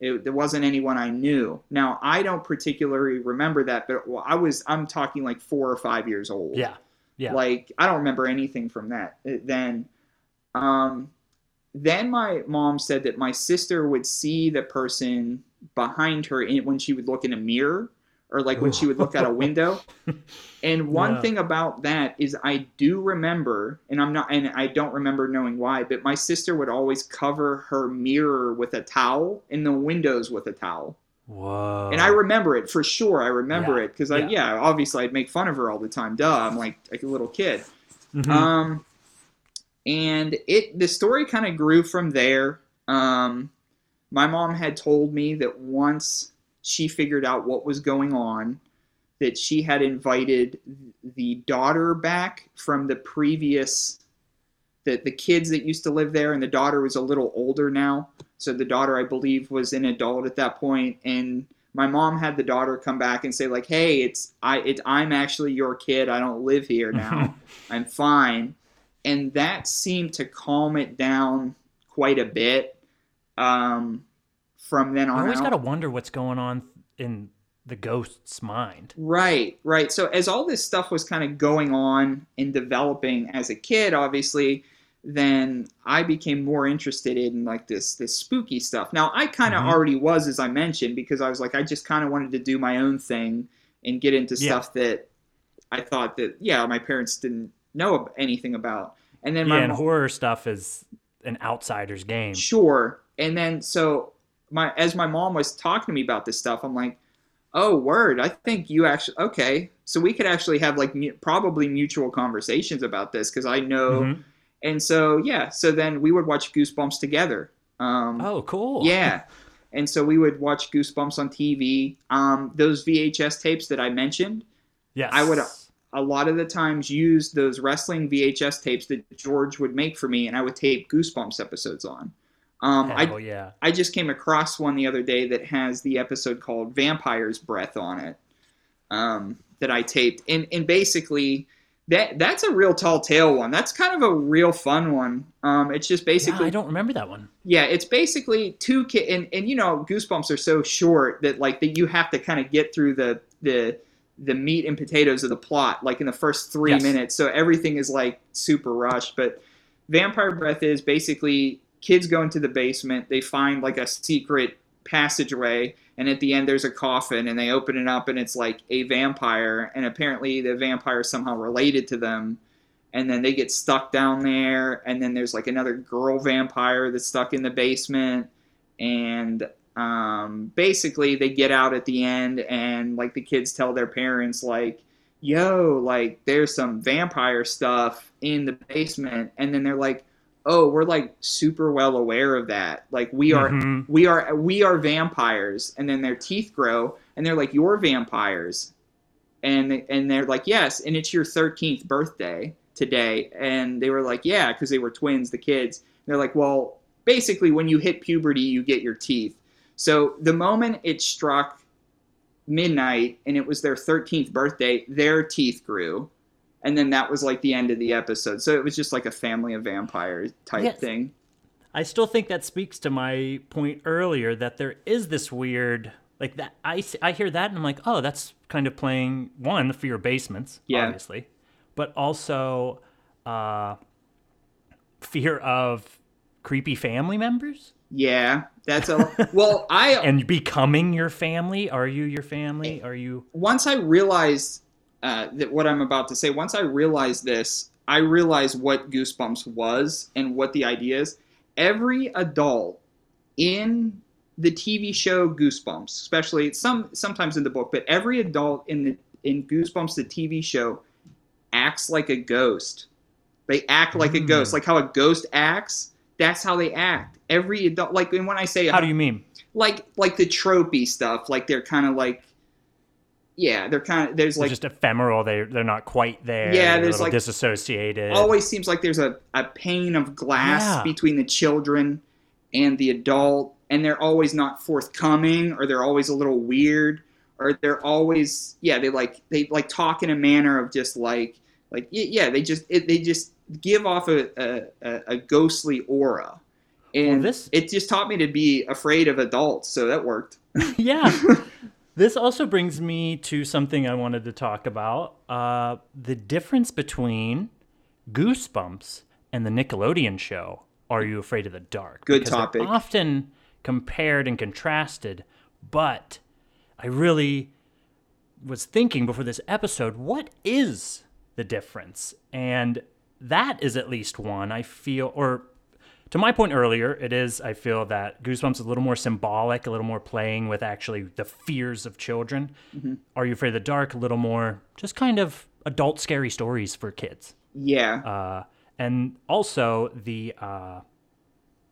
it, there wasn't anyone I knew. Now I don't particularly remember that, but well, I was I'm talking like four or five years old. yeah. Yeah. Like I don't remember anything from that uh, then. Um, then my mom said that my sister would see the person behind her in, when she would look in a mirror or like when she would look out a window. And one Yeah. thing about that is I do remember, and I'm not, and I don't remember knowing why, but my sister would always cover her mirror with a towel and the windows with a towel. Whoa. And I remember it for sure. I remember Yeah, it because I, yeah. yeah, obviously I'd make fun of her all the time. Duh, I'm like like a little kid. Mhm. Um, and it the story kind of grew from there. Um, my mom had told me that once she figured out what was going on, that she had invited the daughter back from the previous the, the kids that used to live there and the daughter was a little older now. So the daughter i believe was an adult at that point and my mom had the daughter come back and say like hey it's i it, i'm actually your kid. I don't live here now. I'm fine and that seemed to calm it down quite a bit um, from then on I always got to wonder what's going on in the ghost's mind. Right, right. So as all this stuff was kind of going on and developing as a kid, obviously, then I became more interested in like this this spooky stuff. Now I kind of Mhm. already was, as I mentioned, because I was like I just kind of wanted to do my own thing and get into Yeah. stuff that I thought that yeah my parents didn't know anything about. And then yeah, my and mom- horror stuff is an outsider's game. Sure. And then so my as my mom was talking to me about this stuff, I'm like, "Oh, word! I think you actually okay. So we could actually have like mu- probably mutual conversations about this because I know." Mhm. And so yeah, so then we would watch Goosebumps together. Um, Oh, cool. yeah. And so we would watch Goosebumps on TV. Um, those VHS tapes that I mentioned, Yes. I would a lot of the times use those wrestling VHS tapes that George would make for me, and I would tape Goosebumps episodes on. Um, Hell I yeah. I just came across one the other day that has the episode called Vampire's Breath on it um, that I taped, and and basically that that's a real tall tale one. That's kind of a real fun one. Um, it's just Yeah, basically I don't remember that one. yeah, it's basically two kid and, and you know, goosebumps are so short that like that you have to kind of get through the the the meat and potatoes of the plot like in the first three Yes. minutes. So everything is like super rushed. But Vampire Breath is basically kids go into the basement, they find like a secret passageway, and at the end there's a coffin and they open it up and it's like a vampire and apparently the vampire is somehow related to them and then they get stuck down there and then there's like another girl vampire that's stuck in the basement and um, basically they get out at the end and like the kids tell their parents like yo like there's some vampire stuff in the basement. And then they're like oh we're like super well aware of that. Like we are Mhm. we are we are vampires. And then their teeth grow and they're like you're vampires. And and they're like yes and it's your 13th birthday today. And they were like yeah because they were twins the kids. They're like well basically when you hit puberty you get your teeth so the moment it struck midnight and it was their 13th birthday their teeth grew and then that was like the end of the episode so it was just like a family of vampires type Yes. thing I still think that speaks to my point earlier that there is this weird like that I, I hear that and I'm like, "Oh, that's kind of playing one for your basements, Yeah. obviously, but also uh fear of creepy family members yeah that's a well i and becoming your family. Are you your family? Are you once I realized uh, that what I'm about to say, once I realized this, I realized what Goosebumps was and what the idea is. Every adult in the TV show Goosebumps, especially some sometimes in the book, but every adult in the in Goosebumps the TV show acts like a ghost. They act like a Hmm. ghost, like how a ghost acts. That's how they act. Every adult, like and when I say How do you mean? like like the tropey stuff, like they're kind of like yeah, they're kind of there's They're like just ephemeral. They they're not quite there. Yeah, They're a there's, like, disassociated. always seems like there's a, a pane of glass Yeah. between the children and the adult and they're always not forthcoming or they're always a little weird or they're always yeah they like they like talk in a manner of just like like yeah they just it, they just give off a, a- a ghostly aura and this- it just taught me to be afraid of adults so that worked yeah. this also brings me to something I wanted to talk about uh, the difference between Goosebumps and the Nickelodeon show, Are You Afraid of the Dark? Good Because topic. often compared and contrasted, but I really was thinking before this episode, what is the difference? And that is at least one I feel, or to my point earlier, it is, I feel that Goosebumps is a little more symbolic, a little more playing with actually the fears of children. Mhm. Are You Afraid of the Dark? A little more just kind of adult scary stories for kids. yeah Uh, and also the, uh,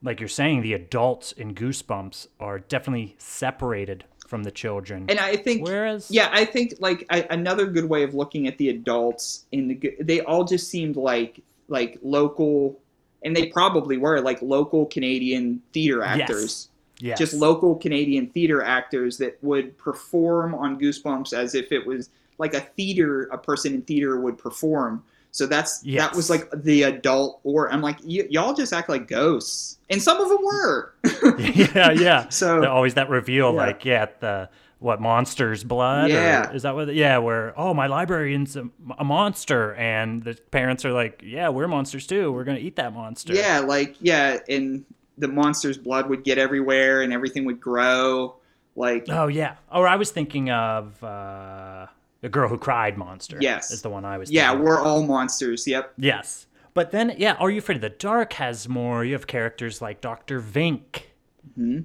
like you're saying, the adults in Goosebumps are definitely separated from the children. And I think, Whereas- yeah, I think like I, another good way of looking at the adults in the they all just seemed like like local, and they probably were like local Canadian theater actors. Yes. Just local Canadian theater actors that would perform on Goosebumps as if it was like a theater, a person in theater would perform. So that's that was like the adult, or I'm like, y- y'all just act like ghosts, and some of them were. yeah, yeah. So- They're always that reveal, Yeah. like yeah, the what monster's blood? Yeah. is that what? Yeah, where oh my librarian's a, a monster, and the parents are like, yeah, we're monsters too. We're gonna eat that monster. Yeah, like yeah, and the monster's blood would get everywhere and everything would grow. Like Oh yeah. Or I was thinking of uh, the girl who cried monster. Yes. is the one I was. yeah, we're all monsters. Yep. Yes. But then, yeah, Are You Afraid of the Dark has more. You have characters like Dr. Vink.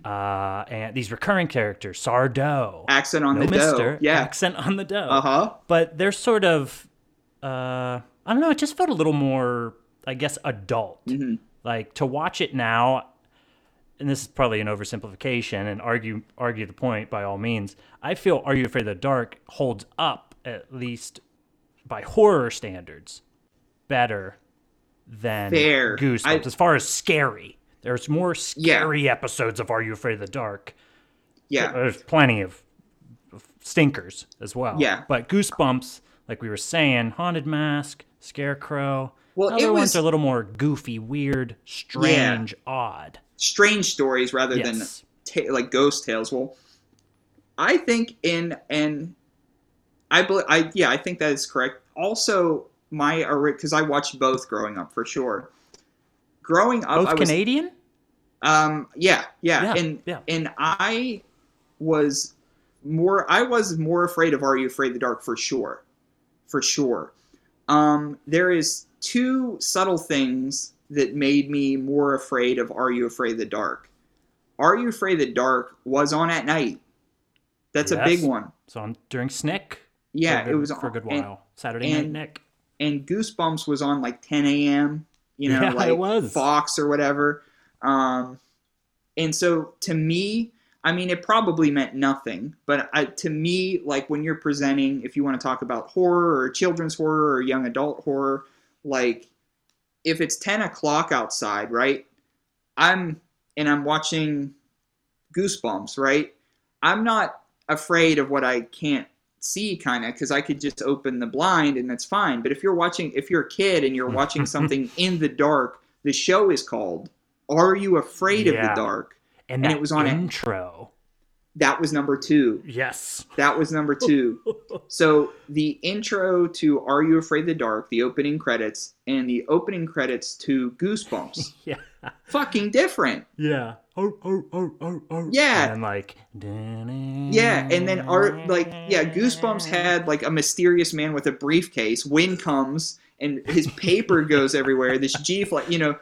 Uh, and these recurring characters, Sardo. Accent on no the mister, dough. Yeah. Accent on the dough. Uh huh. But they're sort of, uh, I don't know, it just felt a little more, I guess, adult. Mm-hmm. Like to watch it now, and this is probably an oversimplification and argue argue the point by all means. I feel Are You Afraid of the Dark holds up at least by horror standards better than Fair. Goosebumps I- as far as scary. There's more scary episodes of Are You Afraid of the Dark. Yeah. There's plenty of stinkers as well. Yeah. But Goosebumps, like we were saying, Haunted Mask, Scarecrow. Well, other it ones was- are a little more goofy, weird, strange, odd. strange stories rather Yes. than ta- like ghost tales. Well, I think in and I bel I yeah I think that is correct. Also, my because I watched both growing up for sure. Growing up, Both I was, Canadian? Um, yeah, yeah, Yeah, and yeah. and I was more. I was more afraid of Are You Afraid of the Dark for sure, for sure. Um, there is two subtle things that made me more afraid of Are You Afraid of the Dark. Are You Afraid of the Dark was on at night. That's a big one. So on during Snick. Yeah, good- it was for a good on- and- while. Saturday Night and- Nick. and Goosebumps was on like 10 a.m. You know, Yeah, like. Fox or whatever. Um, and so to me, I mean, it probably meant nothing, but I, to me, like when you're presenting, if you want to talk about horror or children's horror or young adult horror, like if it's 10 o'clock outside, right? I'm and I'm watching Goosebumps, right? I'm not afraid of what I can't see kind of because I could just open the blind and that's fine. But if you're watching, if you're a kid and you're watching something in the dark, the show is called "Are You Afraid of the Dark?" And, and it was on intro. That was number two. Yes. That was number two. so the intro to "Are You Afraid of the Dark," the opening credits, and the opening credits to Goosebumps, Yeah. fucking different. Yeah. Oh, oh, oh, oh, oh. Yeah. And like. Yeah, and then our like yeah, Goosebumps had like a mysterious man with a briefcase. Wind comes and his paper goes everywhere. This G flag, you know,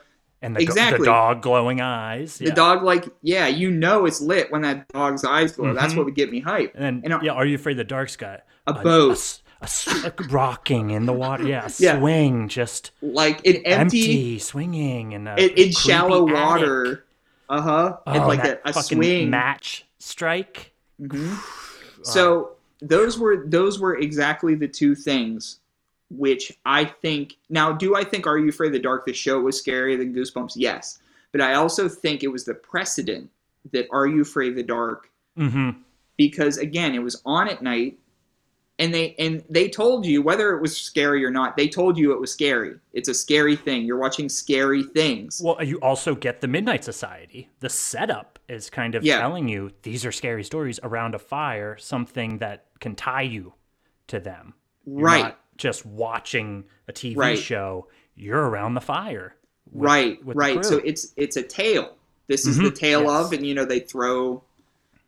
And the, exactly. the dog glowing eyes. The yeah. dog, like, yeah, you know it's lit when that dog's eyes glow. That's Mhm. what would get me hype. And, And, uh, yeah, are you afraid the dark's got A boat. s- a a rocking in the water. Yeah, a Yeah. swing, just like an empty, empty, swinging, and a in, in shallow attic. water. Uh huh. Oh, and like that a, a fucking swing. match strike. Mhm. So those were those were exactly the two things which I think now do I think Are You Afraid of the Dark the show was scarier than Goosebumps? Yes. But I also think it was the precedent that Are You Afraid of the Dark Mm-hmm. because again it was on at night and they and they told you whether it was scary or not they told you it was scary it's a scary thing you're watching scary things Well, you also get the Midnight Society. The setup is kind of Yeah. telling you these are scary stories around a fire, something that can tie you to them. You're Right. Just watching a TV Right. show. You're around the fire. with- right with right so it's it's a tale this is Mhm, the tale yes. of and you know they throw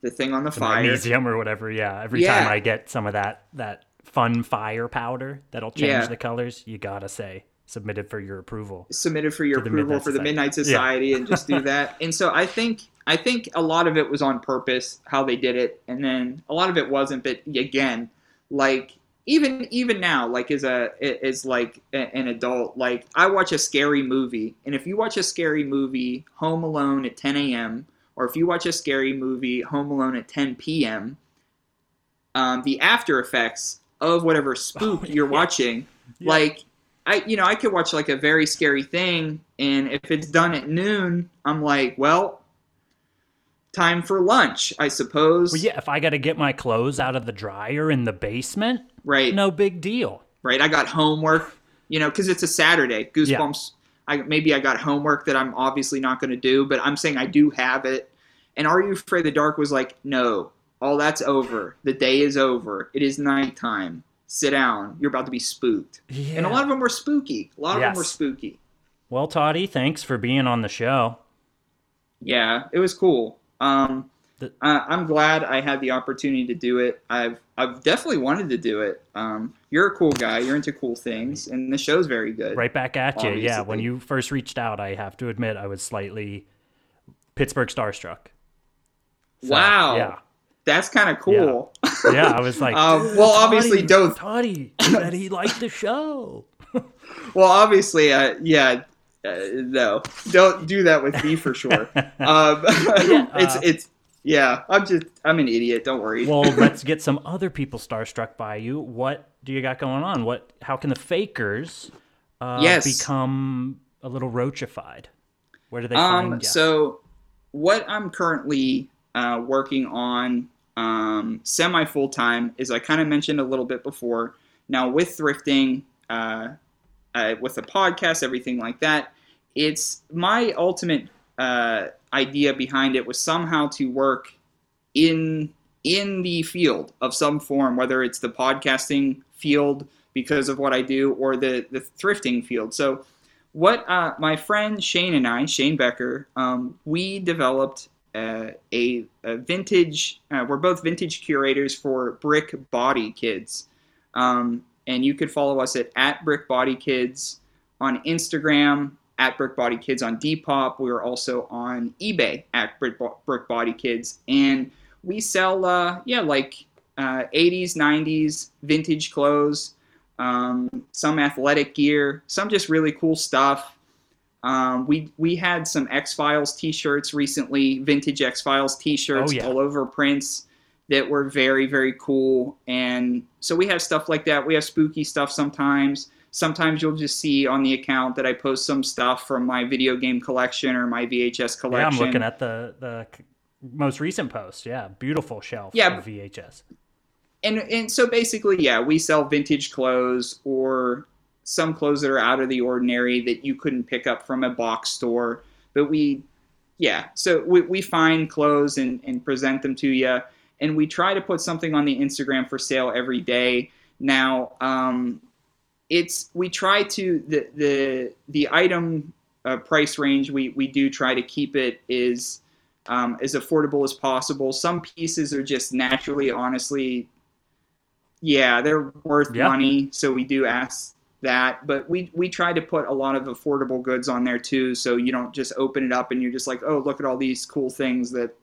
the thing on the, the fire magnesium or whatever. Yeah. Every Yeah. time I get some of that that fun fire powder that'll change Yeah. the colors, you gotta say submitted for your approval. submitted for your the approval Midnight for the Society. Midnight Yeah. Society and just do that. And so I think I think a lot of it was on purpose how they did it, and then a lot of it wasn't. But again, like even even now, like as a as like an adult, like I watch a scary movie, and if you watch a scary movie, Home Alone at 10 a.m. or if you watch a scary movie, Home Alone at 10 p.m. Um, the after effects of whatever spook you're watching, like I, you know, I could watch like a very scary thing, and if it's done at noon, I'm like, well, time for lunch, I suppose. Well, yeah, if I got to get my clothes out of the dryer in the basement, Right. no big deal. Right. I got homework, you know, because it's a Saturday. Goosebumps. I maybe I got homework that I'm obviously not going to do, but I'm saying I do have it. And Are You Afraid the Dark was like, no, all that's over. The day is over. It is nighttime. Sit down. You're about to be spooked. And a lot of them were spooky. A lot of them Yes. were spooky. Well, Toddy, thanks for being on the show. Yeah, it was cool. Um, uh, I'm glad I had the opportunity to do it. I've I've definitely wanted to do it. Um, you're a cool guy. You're into cool things, and the show's very good. Right back at you. Yeah, when you first reached out, I have to admit I was slightly Pittsburgh starstruck. So, wow. Yeah. That's kind of cool. Yeah, I was like, Um, "Dude, well, obviously, Toddy- don't- Toddy said he liked the show. Well, obviously, uh, yeah. Uh, no, don't do that with me for sure. um, it's uh, it's yeah. I'm just I'm an idiot. Don't worry. Well, let's get some other people starstruck by you. What do you got going on? What? How can the fakers uh, Yes. become a little roachified? Where do they find Um, you? so what I'm currently uh, working on um, semi full time is I kind of mentioned a little bit before. Now with thrifting, uh, uh, with the podcast, everything like that, it's my ultimate uh, idea behind it was somehow to work in in the field of some form, whether it's the podcasting field because of what I do or the the thrifting field. So what uh, my friend Shane and I, Shane Becker, um, we developed uh, a, a vintage. Uh, we're both vintage curators for Brick Body Kids, um, and you could follow us at at Brick Body Kids on Instagram, at Brick Body Kids on Depop. We are also on eBay at Brick, Bo- Brick Body Kids, and we sell uh, yeah like uh, 80s, 90s vintage clothes um, some athletic gear, some just really cool stuff. Um, we we had some X Files T-shirts recently, vintage X Files T-shirts, Oh, yeah. all over prints that were very very cool. And so we have stuff like that. We have spooky stuff sometimes. Sometimes you'll just see on the account that I post some stuff from my video game collection or my VHS collection. yeah, I'm looking at the the most recent post. Yeah, beautiful shelf Yeah, of VHS. and and so basically, yeah, we sell vintage clothes or some clothes that are out of the ordinary that you couldn't pick up from a box store. But we, yeah, so we, we find clothes and, and present them to you, and we try to put something on the Instagram for sale every day. Now, um, it's we try to the the the item uh, price range we we do try to keep it is um, as affordable as possible. Some pieces are just naturally, honestly, yeah, they're worth Yeah. money, so we do ask that. But we we try to put a lot of affordable goods on there too, so you don't just open it up and you're just like, oh, look at all these cool things that,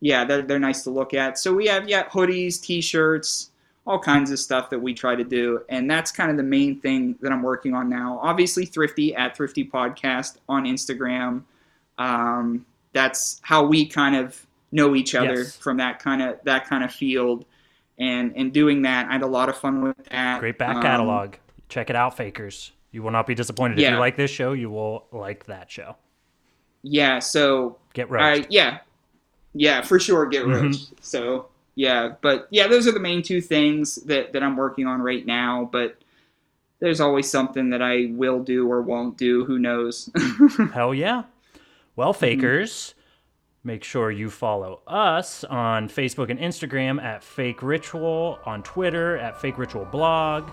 yeah, they're they're nice to look at. So we have yeah hoodies, t-shirts, all kinds of stuff that we try to do, and that's kind of the main thing that I'm working on now. Obviously, Thrifty at Thrifty Podcast on Instagram. Um, that's how we kind of know each other Yes. from that kind of that kind of field, and and doing that, I had a lot of fun with that. Great back Um, catalog. Check it out, fakers. You will not be disappointed. If you like this show, you will like that show. Yeah, so Get roached. yeah, yeah, for sure, get roached. So yeah, but yeah, those are the main two things that that I'm working on right now. But there's always something that I will do or won't do. Who knows? Hell yeah. Well, Mm-hmm. fakers, make sure you follow us on Facebook and Instagram at Fake Ritual, on Twitter at Fake Ritual Blog.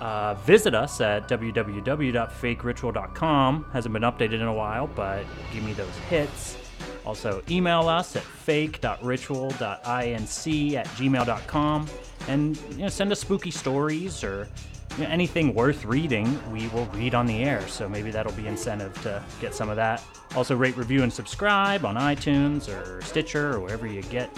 Uh, visit us at www.fakeritual.com. Hasn't been updated in a while, but give me those hits. Also, email us at fake.ritual.inc at gmail.com and you know, send us spooky stories or you know, anything worth reading, we will read on the air. So maybe that'll be incentive to get some of that. Also, rate, review, and subscribe on iTunes or Stitcher or wherever you get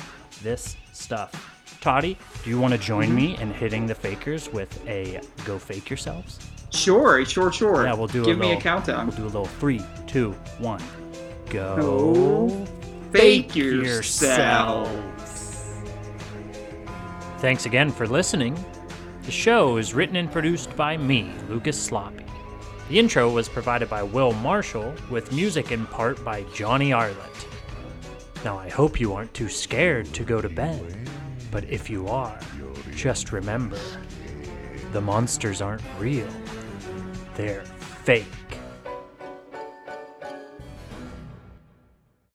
this stuff. Toddy, do you want to join me in hitting the fakers with a go fake yourselves? sure, sure, sure. Yeah, we'll do Give a me a countdown. We'll do a little three, two, one. Go. Go fake yourself. Thanks again for listening. The show is written and produced by me, Lucas Sloppy. The intro was provided by Will Marshall, with music in part by Johnny Arlett. Now, I hope you aren't too scared to go to bed, but if you are, just remember the monsters aren't real, they're fake.